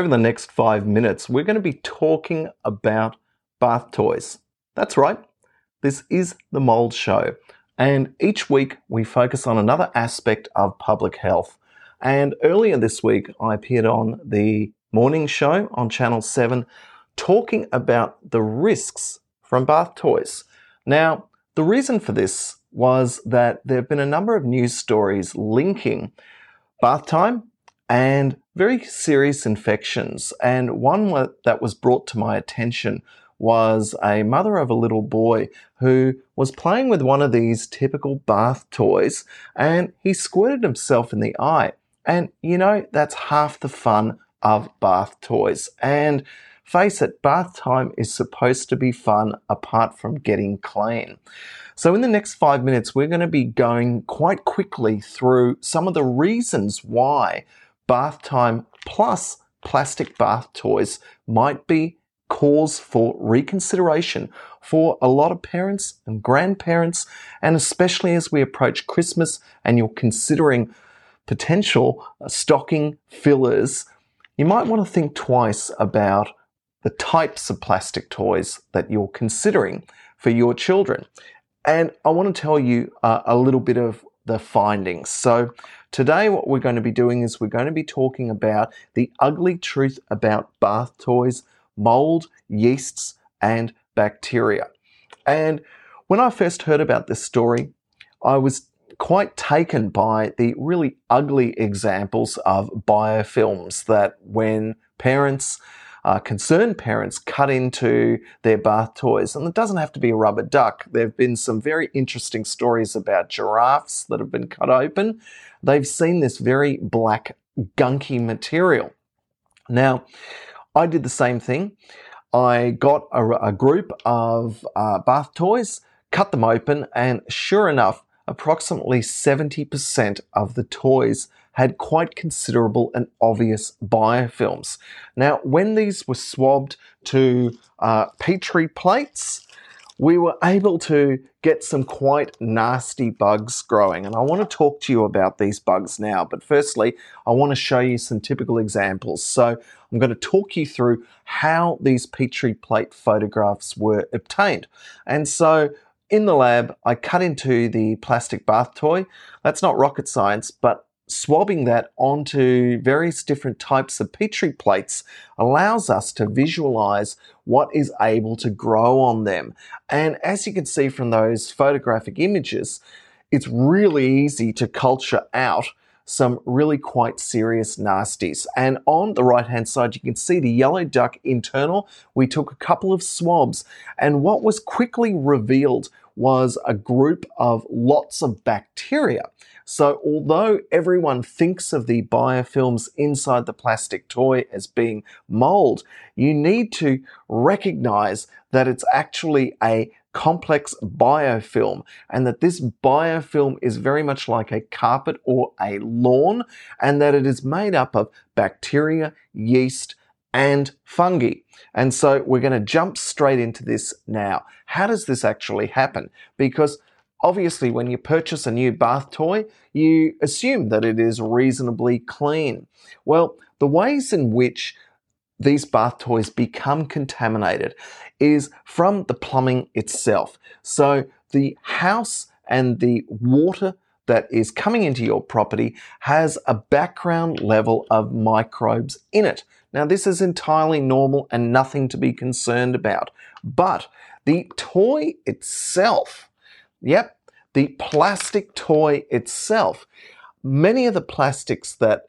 over the next five minutes, we're going to be talking about bath toys. That's right, this is the Mold Show. And each week we focus on another aspect of public health. And earlier this week, I appeared on the morning show on Channel 7 talking about the risks from bath toys. Now, the reason for this was that there have been a number of news stories linking bath time and very serious infections. And one that was brought to my attention was a mother of a little boy who was playing with one of these typical bath toys and he squirted himself in the eye. And you know, that's half the fun of bath toys. And face it, bath time is supposed to be fun apart from getting clean. So, in the next five minutes, we're going to be going quite quickly through some of the reasons why bath time plus plastic bath toys might be cause for reconsideration for a lot of parents and grandparents, and especially as we approach Christmas and you're considering potential stocking fillers, you might want to think twice about the types of plastic toys that you're considering for your children. And I want to tell you uh, a little bit of the findings. So, today, what we're going to be doing is we're going to be talking about the ugly truth about bath toys, mold, yeasts, and bacteria. And when I first heard about this story, I was quite taken by the really ugly examples of biofilms that when parents uh, concerned parents cut into their bath toys. And it doesn't have to be a rubber duck. There have been some very interesting stories about giraffes that have been cut open. They've seen this very black, gunky material. Now, I did the same thing. I got a, a group of uh, bath toys, cut them open, and sure enough, approximately 70% of the toys had quite considerable and obvious biofilms. Now, when these were swabbed to uh, Petri plates, we were able to get some quite nasty bugs growing. And I want to talk to you about these bugs now. But firstly, I want to show you some typical examples. So I'm going to talk you through how these Petri plate photographs were obtained. And so in the lab, I cut into the plastic bath toy. That's not rocket science, but swabbing that onto various different types of Petri plates allows us to visualize what is able to grow on them. And as you can see from those photographic images, it's really easy to culture out some really quite serious nasties. And on the right hand side, you can see the yellow duck internal. We took a couple of swabs, and what was quickly revealed was a group of lots of bacteria. So, although everyone thinks of the biofilms inside the plastic toy as being mold, you need to recognize that it's actually a complex biofilm and that this biofilm is very much like a carpet or a lawn and that it is made up of bacteria, yeast, and fungi. And so we're going to jump straight into this now. How does this actually happen? Because obviously, when you purchase a new bath toy, you assume that it is reasonably clean. Well, the ways in which these bath toys become contaminated is from the plumbing itself. So the house and the water that is coming into your property has a background level of microbes in it. Now, this is entirely normal and nothing to be concerned about. But the toy itself, yep, the plastic toy itself, many of the plastics that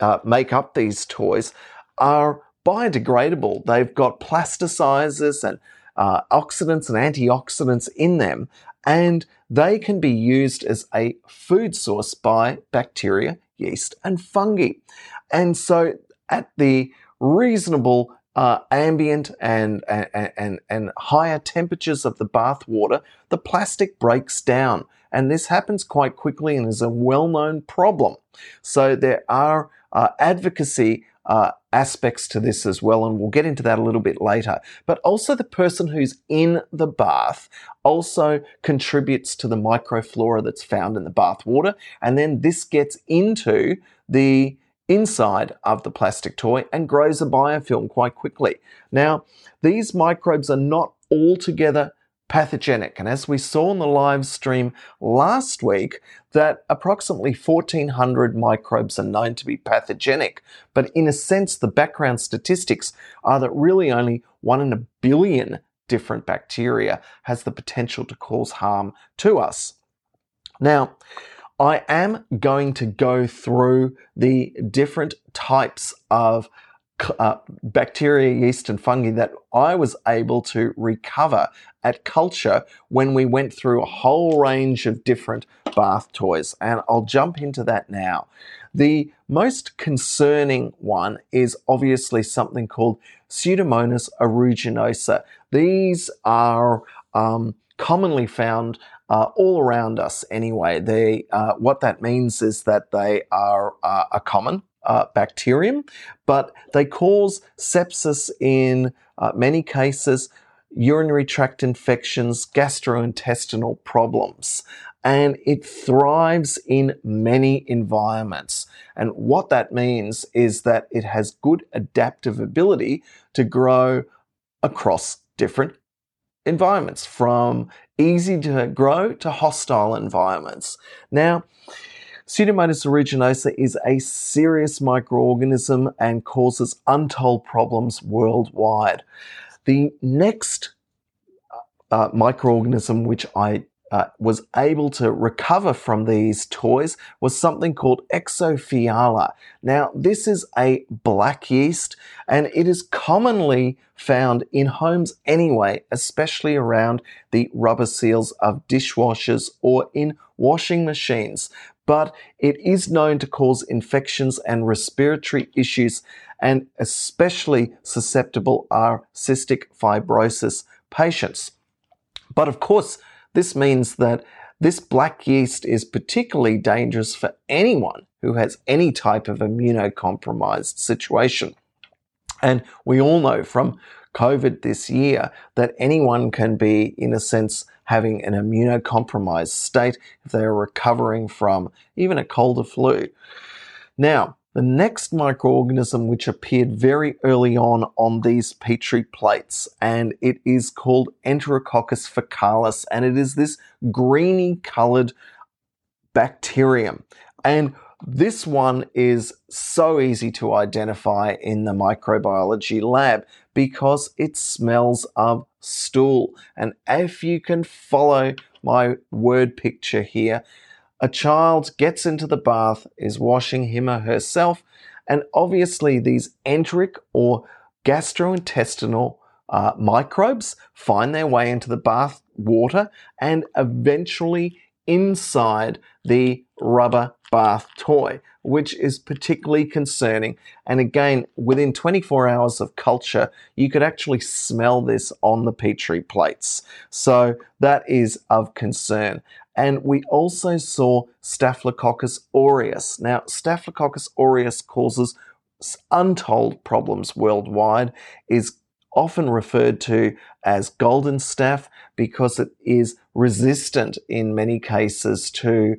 uh, make up these toys are biodegradable. They've got plasticizers and uh, oxidants and antioxidants in them, and they can be used as a food source by bacteria, yeast, and fungi. And so at the reasonable uh, ambient and, and, and, and higher temperatures of the bath water, the plastic breaks down. And this happens quite quickly and is a well known problem. So there are uh, advocacy uh, aspects to this as well, and we'll get into that a little bit later. But also, the person who's in the bath also contributes to the microflora that's found in the bath water, and then this gets into the inside of the plastic toy and grows a biofilm quite quickly. Now, these microbes are not altogether pathogenic. And as we saw in the live stream last week, that approximately 1400 microbes are known to be pathogenic. But in a sense, the background statistics are that really only one in a billion different bacteria has the potential to cause harm to us. Now, I am going to go through the different types of uh, bacteria, yeast, and fungi that I was able to recover at culture when we went through a whole range of different bath toys. And I'll jump into that now. The most concerning one is obviously something called Pseudomonas aeruginosa. These are um, commonly found uh, all around us anyway. They, uh, what that means is that they are uh, a common uh, bacterium, but they cause sepsis in uh, many cases, urinary tract infections, gastrointestinal problems. And it thrives in many environments. And what that means is that it has good adaptive ability to grow across different environments, from easy to grow to hostile environments. Now, Pseudomonas aeruginosa is a serious microorganism and causes untold problems worldwide. The next uh, microorganism which I uh, was able to recover from these toys was something called Exophiala. Now, this is a black yeast and it is commonly found in homes anyway, especially around the rubber seals of dishwashers or in washing machines but it is known to cause infections and respiratory issues, and especially susceptible are cystic fibrosis patients. But of course, this means that this black yeast is particularly dangerous for anyone who has any type of immunocompromised situation. And we all know from COVID this year that anyone can be, in a sense, having an immunocompromised state if they are recovering from even a cold or flu. Now, the next microorganism which appeared very early on on these petri plates, and it is called Enterococcus faecalis, and it is this greeny colored bacterium. And this one is so easy to identify in the microbiology lab because it smells of stool. And if you can follow my word picture here, a child gets into the bath, is washing him or herself, and obviously these enteric or gastrointestinal uh, microbes find their way into the bath water and eventually inside the rubber bath toy, which is particularly concerning. And again, within 24 hours of culture, you could actually smell this on the Petri plates. So that is of concern. And we also saw Staphylococcus aureus. Now, Staphylococcus aureus causes untold problems worldwide, is often referred to as golden staph because it is resistant in many cases to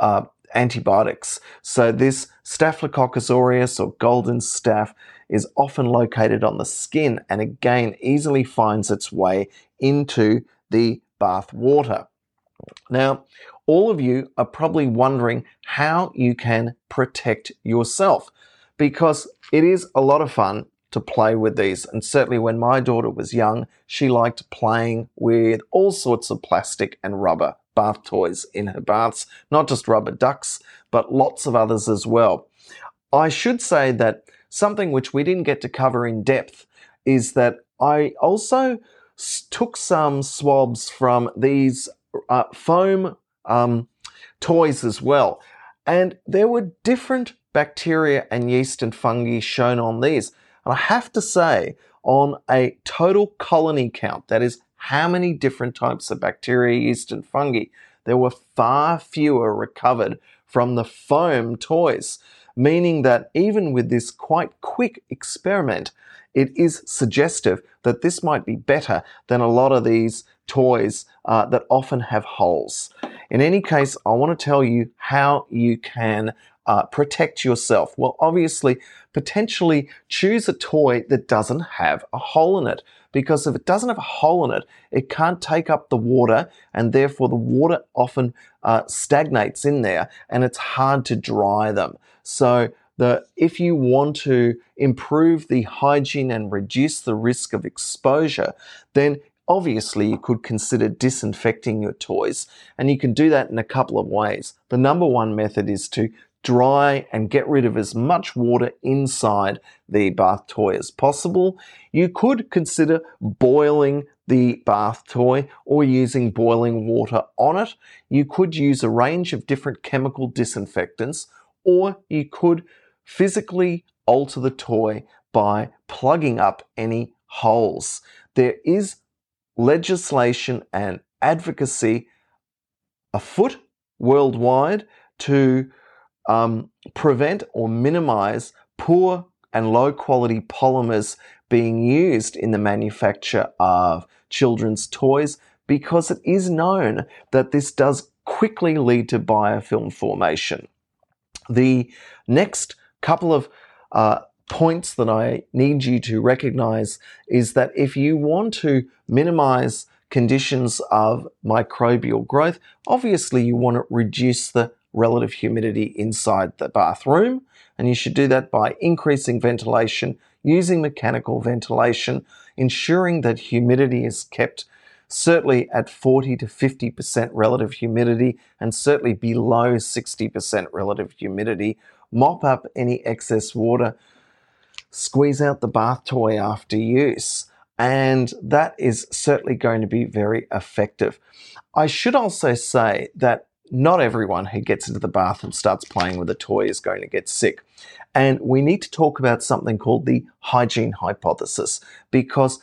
uh, antibiotics. So this Staphylococcus aureus or golden staph is often located on the skin and again easily finds its way into the bath water. Now, all of you are probably wondering how you can protect yourself because it is a lot of fun to play with these. And certainly when my daughter was young, she liked playing with all sorts of plastic and rubber bath toys in her baths, not just rubber ducks, but lots of others as well. I should say that something which we didn't get to cover in depth is that I also took some swabs from these uh, foam um, toys as well. And there were different bacteria and yeast and fungi shown on these. And I have to say, on a total colony count, that is how many different types of bacteria, yeast, and fungi, there were far fewer recovered from the foam toys, meaning that even with this quite quick experiment, it is suggestive that this might be better than a lot of these toys uh, that often have holes. In any case, I want to tell you how you can uh, protect yourself? Well, obviously, potentially choose a toy that doesn't have a hole in it. Because if it doesn't have a hole in it, it can't take up the water, and therefore the water often uh, stagnates in there and it's hard to dry them. So, the, if you want to improve the hygiene and reduce the risk of exposure, then Obviously, you could consider disinfecting your toys, and you can do that in a couple of ways. The number one method is to dry and get rid of as much water inside the bath toy as possible. You could consider boiling the bath toy or using boiling water on it. You could use a range of different chemical disinfectants, or you could physically alter the toy by plugging up any holes. There is legislation and advocacy afoot worldwide to um, prevent or minimize poor and low quality polymers being used in the manufacture of children's toys because it is known that this does quickly lead to biofilm formation. The next couple of uh, points that I need you to recognize is that if you want to minimize conditions of microbial growth, obviously you want to reduce the relative humidity inside the bathroom. And you should do that by increasing ventilation, using mechanical ventilation, ensuring that humidity is kept certainly at 40 to 50% relative humidity and certainly below 60% relative humidity. Mop up any excess water squeeze out the bath toy after use. And that is certainly going to be very effective. I should also say that not everyone who gets into the bath and starts playing with a toy is going to get sick. And we need to talk about something called the hygiene hypothesis because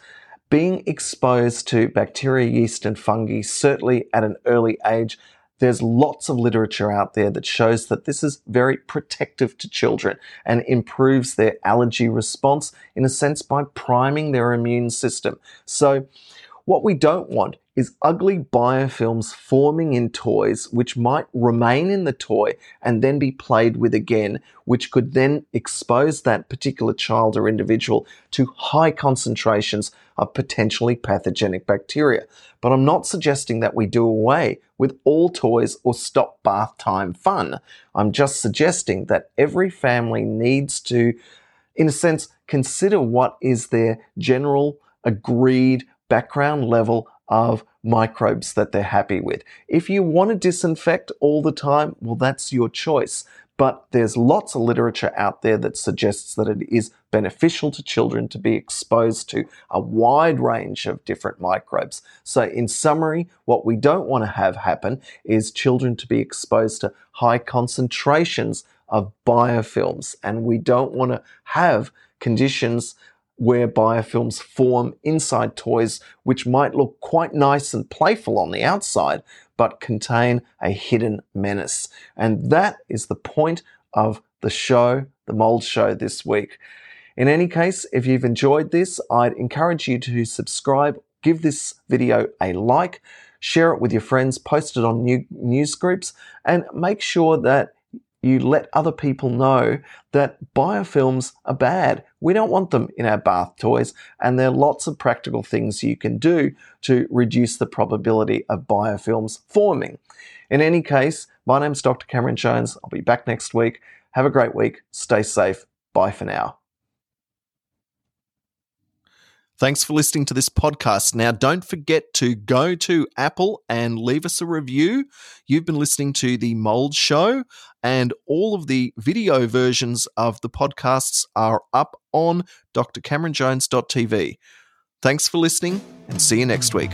being exposed to bacteria, yeast, and fungi, certainly at an early age, there's lots of literature out there that shows that this is very protective to children and improves their allergy response in a sense by priming their immune system. So, what we don't want is ugly biofilms forming in toys which might remain in the toy and then be played with again, which could then expose that particular child or individual to high concentrations of potentially pathogenic bacteria. But I'm not suggesting that we do away with all toys or stop bath time fun. I'm just suggesting that every family needs to, in a sense, consider what is their general agreed background level of microbes that they're happy with. If you want to disinfect all the time, well, that's your choice. But there's lots of literature out there that suggests that it is beneficial to children to be exposed to a wide range of different microbes. So, in summary, what we don't want to have happen is children to be exposed to high concentrations of biofilms, and we don't want to have conditions where biofilms form inside toys, which might look quite nice and playful on the outside, but contain a hidden menace. And that is the point of the show, the Mold Show this week. In any case, if you've enjoyed this, I'd encourage you to subscribe, give this video a like, share it with your friends, post it on new news groups, and make sure that you let other people know that biofilms are bad. We don't want them in our bath toys, and there are lots of practical things you can do to reduce the probability of biofilms forming. In any case, my name's Dr. Cameron Jones. I'll be back next week. Have a great week. Stay safe. Bye for now. Thanks for listening to this podcast. Now, don't forget to go to Apple and leave us a review. You've been listening to The Mold Show, and all of the video versions of the podcasts are up on drcameronjones.tv. Thanks for listening, and see you next week.